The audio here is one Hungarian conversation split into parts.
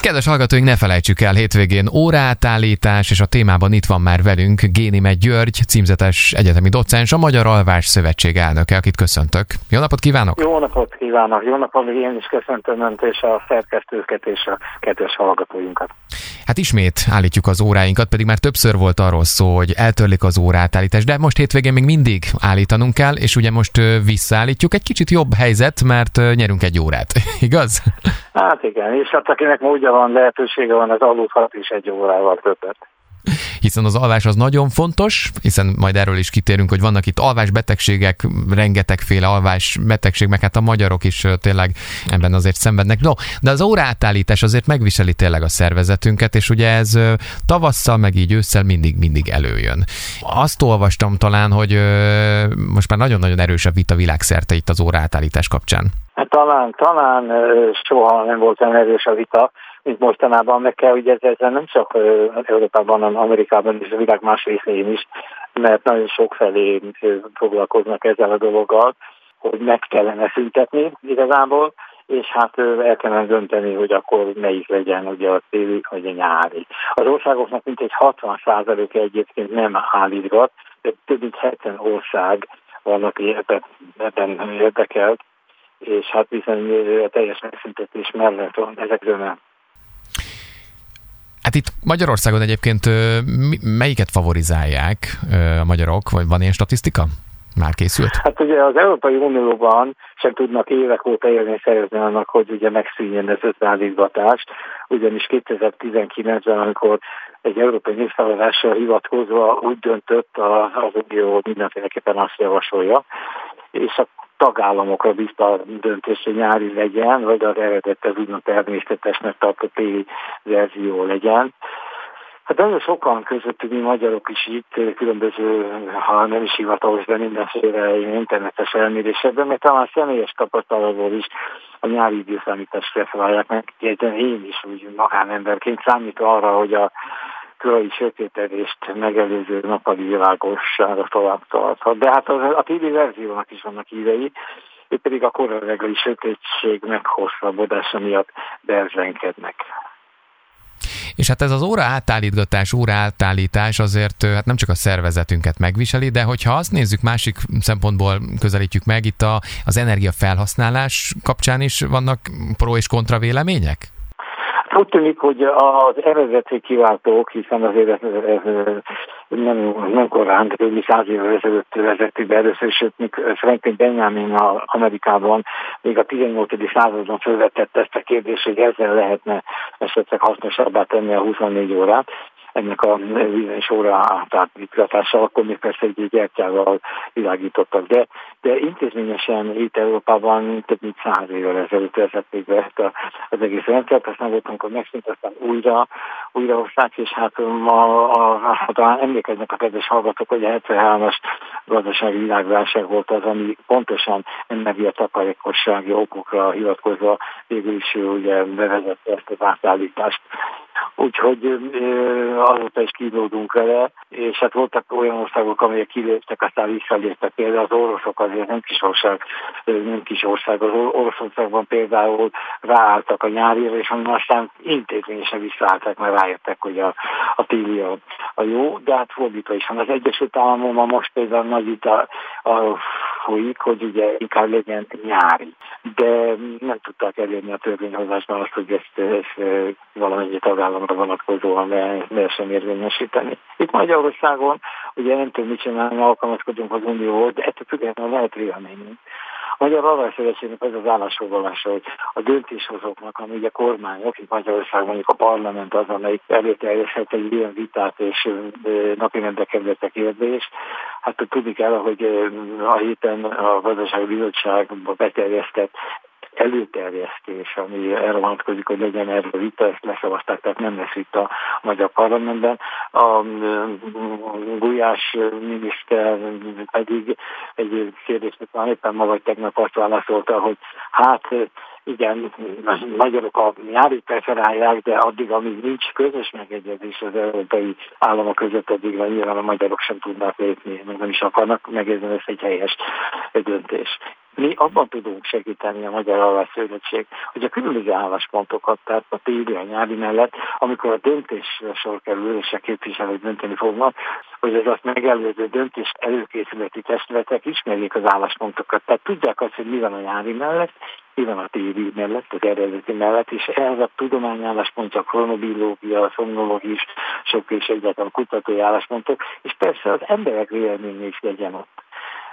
Kedves hallgatóink, ne felejtsük el, hétvégén óraátállítás, és a témában itt van már velünk Génime György, címzetes egyetemi docens, a Magyar Alvás Szövetség elnöke, akit köszöntök. Jó napot kívánok! Jó napot kívánok! Jó napot, én is köszöntöm Önt és a szerkesztőket és a kedves hallgatóinkat. Hát ismét állítjuk az óráinkat, pedig már többször volt arról szó, hogy eltörlik az órátállítás, de most hétvégén még mindig állítanunk kell, és ugye most visszaállítjuk. Egy kicsit jobb helyzet, mert nyerünk egy órát, igaz? Hát igen, és hát akinek módja van, lehetősége van, az aludhat is egy órával többet hiszen az alvás az nagyon fontos, hiszen majd erről is kitérünk, hogy vannak itt alvásbetegségek, rengetegféle alvás betegség, meg hát a magyarok is tényleg ebben azért szenvednek. No, de az óraátállítás azért megviseli tényleg a szervezetünket, és ugye ez tavasszal, meg így ősszel mindig-mindig előjön. Azt olvastam talán, hogy most már nagyon-nagyon erős a vita világszerte itt az óraátállítás kapcsán. Hát talán, talán soha nem volt olyan erős a vita, mint mostanában, meg kell, hogy ez, ezzel nem csak Európában, hanem Amerikában és a világ más részén is, mert nagyon sok felé foglalkoznak ezzel a dologgal, hogy meg kellene szüntetni igazából, és hát el kellene dönteni, hogy akkor melyik legyen ugye a téli vagy a nyári. Az országoknak mintegy 60 e egyébként nem állítgat, de több mint 70 ország vannak ebben, ebben érdekelt, és hát bizony a teljes megszüntetés mellett van ezekről Hát itt Magyarországon egyébként melyiket favorizálják a magyarok, vagy van ilyen statisztika? Már készült? Hát ugye az Európai Unióban sem tudnak évek óta élni szerezni annak, hogy ugye megszűnjön ez az ugyanis 2019-ben, amikor egy európai népszavazásra hivatkozva úgy döntött az Unió mindenféleképpen azt javasolja, és a tagállamokra bízta a döntés, hogy nyári legyen, vagy az eredet az úgymond természetesnek tartott téli verzió legyen. Hát nagyon sokan közöttük mi magyarok is itt, különböző, ha nem is hivatalos, de mindenféle internetes elmérésekben, mert talán személyes tapasztalatból is a nyári időszámítást felválják meg. Én is úgy magánemberként számít arra, hogy a korai sötétedést megelőző nappali világossága tovább tarthat. De hát az, a TV verziónak is vannak hívei, ő pedig a korai sötétség meghosszabbodása miatt berzenkednek. És hát ez az óra átállítgatás, óra átállítás azért hát nem csak a szervezetünket megviseli, de hogyha azt nézzük másik szempontból közelítjük meg, itt a, az energia felhasználás kapcsán is vannak pro és kontra vélemények? Úgy tűnik, hogy az eredeti kiváltók, hiszen azért ez, ez, ez nem, nem korán, de mi száz évvel ezelőtt vezettük be először, és Franklin Benjamin a Amerikában még a 18. században felvetette ezt a kérdést, hogy ezzel lehetne esetleg hasznosabbá tenni a 24 órát ennek a villanyos óra átállítása, akkor még persze egy gyertyával világítottak. De, de intézményesen itt Európában több mint száz évvel ezelőtt vezették be ezt a, az egész rendszert, aztán voltunk, hogy megszűnt, aztán újra, újrahozták, és hát a, a, a, talán emlékeznek a kedves hallgatók, hogy a 73-as gazdasági világválság volt az, ami pontosan a takarékossági okokra hivatkozva végül is ugye bevezette ezt az átállítást. Úgyhogy azóta is kínlódunk vele, és hát voltak olyan országok, amelyek kiléptek, aztán visszaléptek. Például az oroszok azért nem kis ország, nem kis ország. Az Oroszországban például ráálltak a nyárira, és aztán intézményesen visszaálltak, mert rájöttek, hogy a, a téli a, a jó, de hát fordítva is van. Az Egyesült Államokban most például nagy a, folyik, hogy ugye inkább legyen nyári. De nem tudták elérni a törvényhozásban azt, hogy ezt, ezt valamennyi tagállamra vonatkozóan lehessen érvényesíteni. Itt Magyarországon ugye nem tudom mit csinálni, alkalmazkodunk az Unióhoz, de ettől függetlenül lehet véleményünk. A Magyar Alványszövetségnek az az állásfoglalása, hogy a döntéshozóknak, ami ugye kormányok, itt Magyarország mondjuk a parlament az, amelyik előterjeszthet egy ilyen vitát és napirendre került a kérdés. Hát tudni kell, hogy a héten a gazdasági bizottság beterjesztett előterjesztés, ami erre vonatkozik, hogy legyen erről vita, ezt leszavazták, tehát nem lesz itt a magyar parlamentben. A Gulyás miniszter pedig egy kérdést, talán éppen maga tegnap azt válaszolta, hogy hát igen, magyarok a nyári preferálják, de addig, amíg nincs közös megegyezés az európai államok között, addig nyilván a magyarok sem tudnak lépni, meg nem is akarnak megérzni, ez egy helyes döntés. Mi abban tudunk segíteni a Magyar Alvás Szövetség, hogy a különböző álláspontokat, tehát a téli, a nyári mellett, amikor a döntésre sor kerül, és a képviselők dönteni fognak, hogy az azt megelőző döntés előkészületi testületek ismerjék az álláspontokat. Tehát tudják azt, hogy mi van a nyári mellett, mi van a téli mellett, az eredeti mellett, és ehhez a tudományálláspontja, a kronobiológia, a szomnológia sok és egyáltalán kutatói álláspontok, és persze az emberek véleménye is legyen ott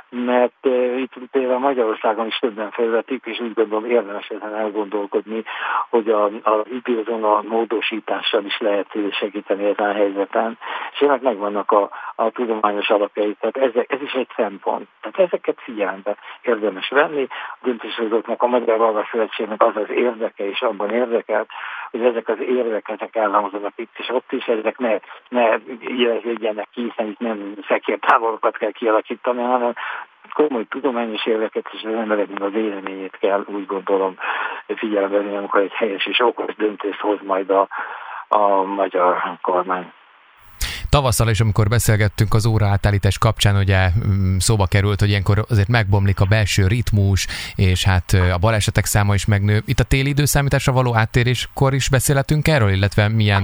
mert itt például Magyarországon is többen felvetik, és úgy gondolom érdemes ezen elgondolkodni, hogy a, a időzóna módosítással is lehet segíteni ezen a helyzeten, és ennek megvannak a, a tudományos alapjai, tehát ez, ez is egy szempont. Tehát ezeket figyelembe érdemes venni, a döntéshozóknak, a Magyar Valga Szövetségnek az az érdeke, és abban érdekelt, hogy ezek az érvek, ezek elhangzanak itt és ott is, ezek ne, ne jeleződjenek ki, hiszen itt nem szekértávolokat kell kialakítani, hanem komoly tudományos érveket és az embereknek a véleményét kell úgy gondolom figyelembe venni, amikor egy helyes és okos döntést hoz majd a, a magyar kormány. Tavasszal is, amikor beszélgettünk az óraátállítás kapcsán, ugye mm, szóba került, hogy ilyenkor azért megbomlik a belső ritmus, és hát a balesetek száma is megnő. Itt a téli időszámításra való áttéréskor is beszélhetünk erről, illetve milyen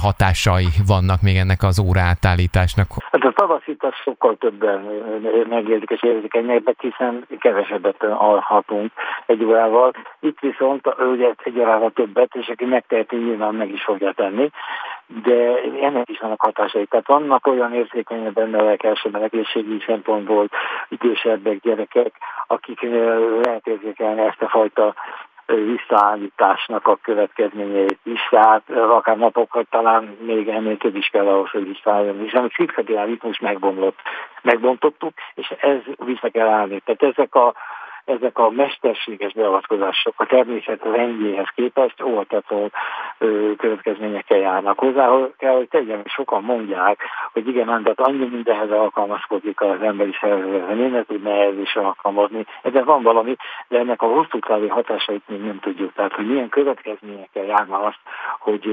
hatásai vannak még ennek az óraátállításnak? Hát a tavaszit az sokkal többen megérzik és érzékenyebbek, hiszen kevesebbet alhatunk egy órával. Itt viszont ugye egy órával többet, és aki megteheti, nyilván meg is fogja tenni de ennek is vannak hatásai. Tehát vannak olyan érzékenyebb emberek elsőben egészségügyi szempontból, idősebbek, gyerekek, akik lehet érzékelni ezt a fajta visszaállításnak a következményeit is, tehát akár napokat talán még ennél több is kell ahhoz, hogy visszaálljon, hiszen a cirkadián ritmus megbomlott, megbontottuk, és ez vissza kell állni. Tehát ezek a ezek a mesterséges beavatkozások a természet rendjéhez képest oltató következményekkel járnak hozzá, kell, hogy tegyen, sokan mondják, hogy igen, ám, tehát annyi mindenhez alkalmazkodik az emberi szervezet, hogy ne tudna ehhez is alkalmazni. Ebben van valami, de ennek a hosszú távú hatásait még nem tudjuk. Tehát, hogy milyen következményekkel járna azt, hogy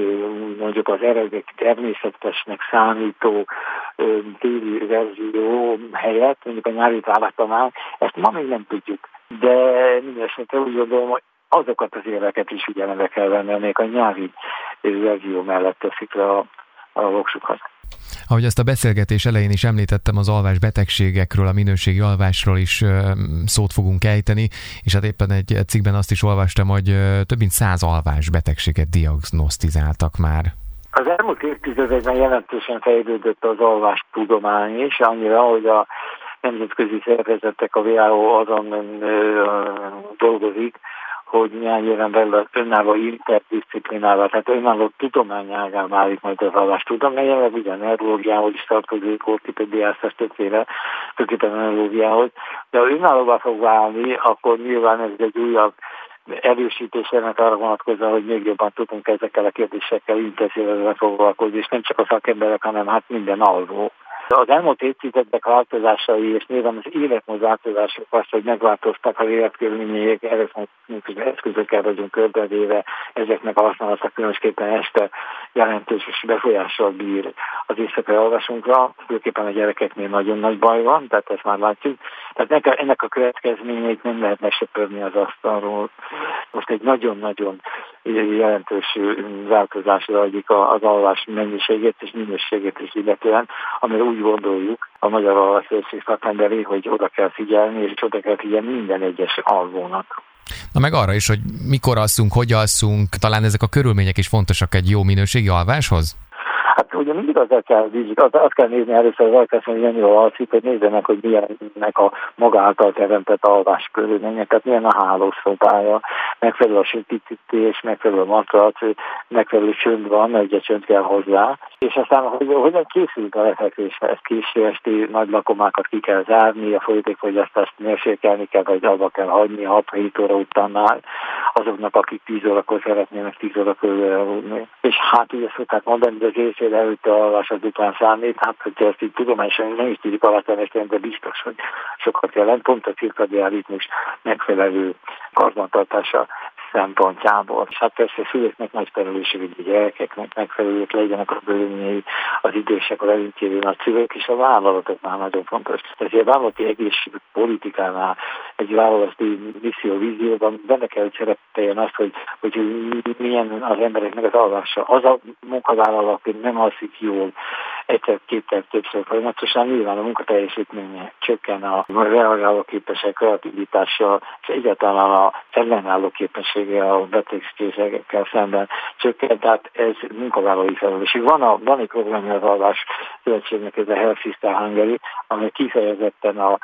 mondjuk az eredeti természetesnek számító téli verzió helyett, mondjuk a nyári távlattanál, ezt ma még nem tudjuk de mindesetre úgy gondolom, hogy azokat az éveket is figyelembe kell venni, amelyek a nyári verzió mellett teszik le a, a voksukat. Ahogy ezt a beszélgetés elején is említettem, az alvás betegségekről, a minőségi alvásról is szót fogunk ejteni, és hát éppen egy cikkben azt is olvastam, hogy több mint száz alvás betegséget diagnosztizáltak már. Az elmúlt évtizedekben jelentősen fejlődött az alvás tudomány is, annyira, hogy a nemzetközi szervezetek, a WHO azon dolgozik, hogy néhány éven belül az önálló interdisciplinálva, tehát önálló tudományágá válik majd az állás tudomány, jelenleg ugye neurológiához is tartozik, ortopédiászás többféle, töképen neurológiához, de ha önállóvá fog válni, akkor nyilván ez egy újabb erősítésének arra vonatkozóan, hogy még jobban tudunk ezekkel a kérdésekkel intenzíven foglalkozni, és nem csak a szakemberek, hanem hát minden alvó. Az elmúlt évtizedek változásai, és nyilván az életmód változások az, hogy megváltoztak az életkörülmények, elektronikus eszközökkel vagyunk körbevéve, ezeknek a használata különösképpen este jelentős befolyással bír az éjszakai alvásunkra, főképpen a gyerekeknél nagyon nagy baj van, tehát ezt már látjuk. Tehát ennek a következményeit nem lehet megsöpörni az asztalról. Most egy nagyon-nagyon jelentős változás zajlik az alvás mennyiségét és minőségét is illetően, amire úgy gondoljuk a Magyar Alvaszövetség szakemberé, hogy oda kell figyelni, és oda kell figyelni minden egyes alvónak. Na meg arra is, hogy mikor alszunk, hogy alszunk, talán ezek a körülmények is fontosak egy jó minőségi alváshoz? Hát ugye mindig az kell, az, azt kell nézni először, hogy kell hogy jól alszik, hogy nézzenek, hogy milyennek a maga által teremtett alvás körülmények, tehát milyen a hálószobája, megfelelő a sötétítés, megfelelő a matrac, megfelelő csönd van, ugye csönd kell hozzá, és aztán hogy, hogyan készült a lefekvésre, ezt késő esti nagy lakomákat ki kell zárni, a folyétékfogyasztást mérsékelni kell, vagy abba kell hagyni 6-7 óra után azoknak, akik 10 órakor szeretnének 10 óra körül aludni. És hát ugye szokták mondani, hogy az alvás az után számít, hát hogyha ezt így tudományosan nem is tudjuk alattani, de biztos, hogy sokat jelent, pont a cirkadián ritmus megfelelő karbantartása szempontjából. És hát persze szülőknek nagy felelősség, hogy a gyerekeknek megfelelők legyenek a bőrényei, az idősek, a rendkívül nagy szülők, és a vállalatoknál nagyon fontos. Tehát a vállalati egészség politikánál, egy vállalati misszió, vízióban benne kell, hogy szerepeljen azt, hogy, hogy milyen az embereknek az alvása. Az a munkavállaló, aki nem alszik jól, egyszer, kétszer, többször folyamatosan, nyilván a munkateljesítménye csökken a reagáló képesek kreativitással, és egyáltalán a ellenálló képessége a betegségekkel szemben csökken, tehát ez munkavállalói felelősség. Van, a, van egy programja az Alvás Szövetségnek, ez a Health System Hungary, amely kifejezetten a,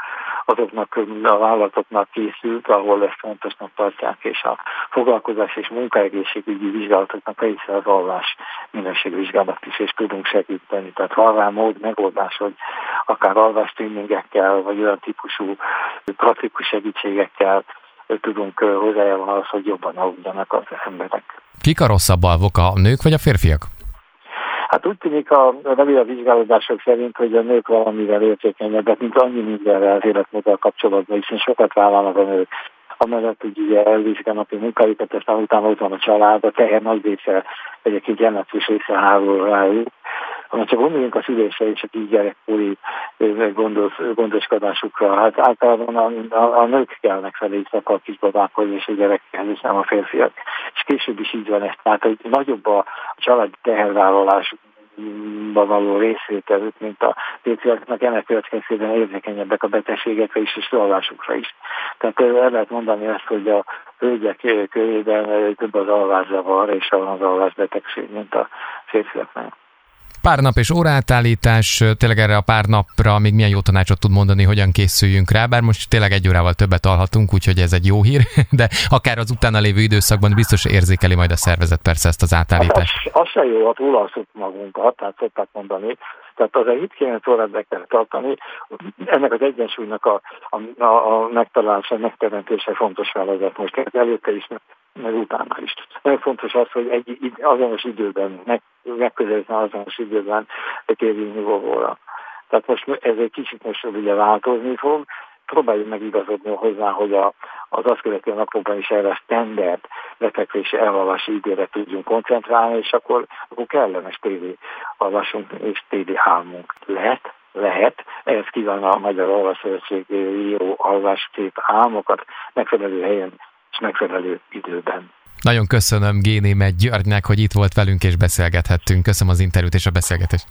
azoknak a vállalatoknak készült, ahol ezt fontosnak tartják, és a foglalkozás és munkaegészségügyi vizsgálatoknak része az alvás minőségvizsgálat is, és tudunk segíteni. Tehát van rá mód, megoldás, hogy akár alvás vagy olyan típusú praktikus segítségekkel tudunk hozzájárulni ahhoz, hogy jobban aludjanak az emberek. Kik a rosszabb alvok, a nők vagy a férfiak? Hát úgy tűnik a, a vizsgálódások szerint, hogy a nők valamivel értékenyebbek, mint annyi mindenre az életmóddal kapcsolatban, hiszen sokat vállalnak a nők amellett, hogy ugye elvészik a napi munkájukat, aztán utána ott van a család, a teher nagy része, egyébként jelentős része hárul rájuk. Ha csak gondoljunk a szülésre és a gyerekkori gondos, gondoskodásukra, hát általában a, a, a nők kellnek felé a kisbabákhoz és a gyerekekhez, és nem a férfiak. És később is így van ez. Tehát, hogy nagyobb a családi tehervállalás való részvételük, mint a férfiaknak ennek következtében érzékenyebbek a betegségekre is, és alvásukra is. Tehát el lehet mondani azt, hogy a hölgyek körében több az alvászavar és az alvásbetegség, mint a férfiaknál. Pár nap és órátállítás, tényleg erre a pár napra még milyen jó tanácsot tud mondani, hogyan készüljünk rá, bár most tényleg egy órával többet alhatunk, úgyhogy ez egy jó hír, de akár az utána lévő időszakban biztos érzékeli majd a szervezet persze ezt az átállítást. Hát az, az se jó, ha túlalszunk magunkat, tehát szokták mondani, tehát az a 7-9 órát be kell tartani, ennek az egyensúlynak a, a, a, a megtalálása, megteremtése fontos feladat most. Előtte is, meg utána is. Nagyon fontos az, hogy egy azonos időben, meg, megközelítve azonos időben térjünk nyugovóra. Tehát most ez egy kicsit most ugye változni fog, próbáljuk meg hozzá, hogy a, az azt követő napokban is erre a standard lefekvési elvallási időre tudjunk koncentrálni, és akkor, akkor kellemes tévé alvasunk és tévé álmunk lehet, lehet, ehhez kíván a Magyar Alvásszövetség jó alváskép álmokat megfelelő helyen megfelelő időben. Nagyon köszönöm Génémet Györgynek, hogy itt volt velünk és beszélgethettünk. Köszönöm az interjút és a beszélgetést.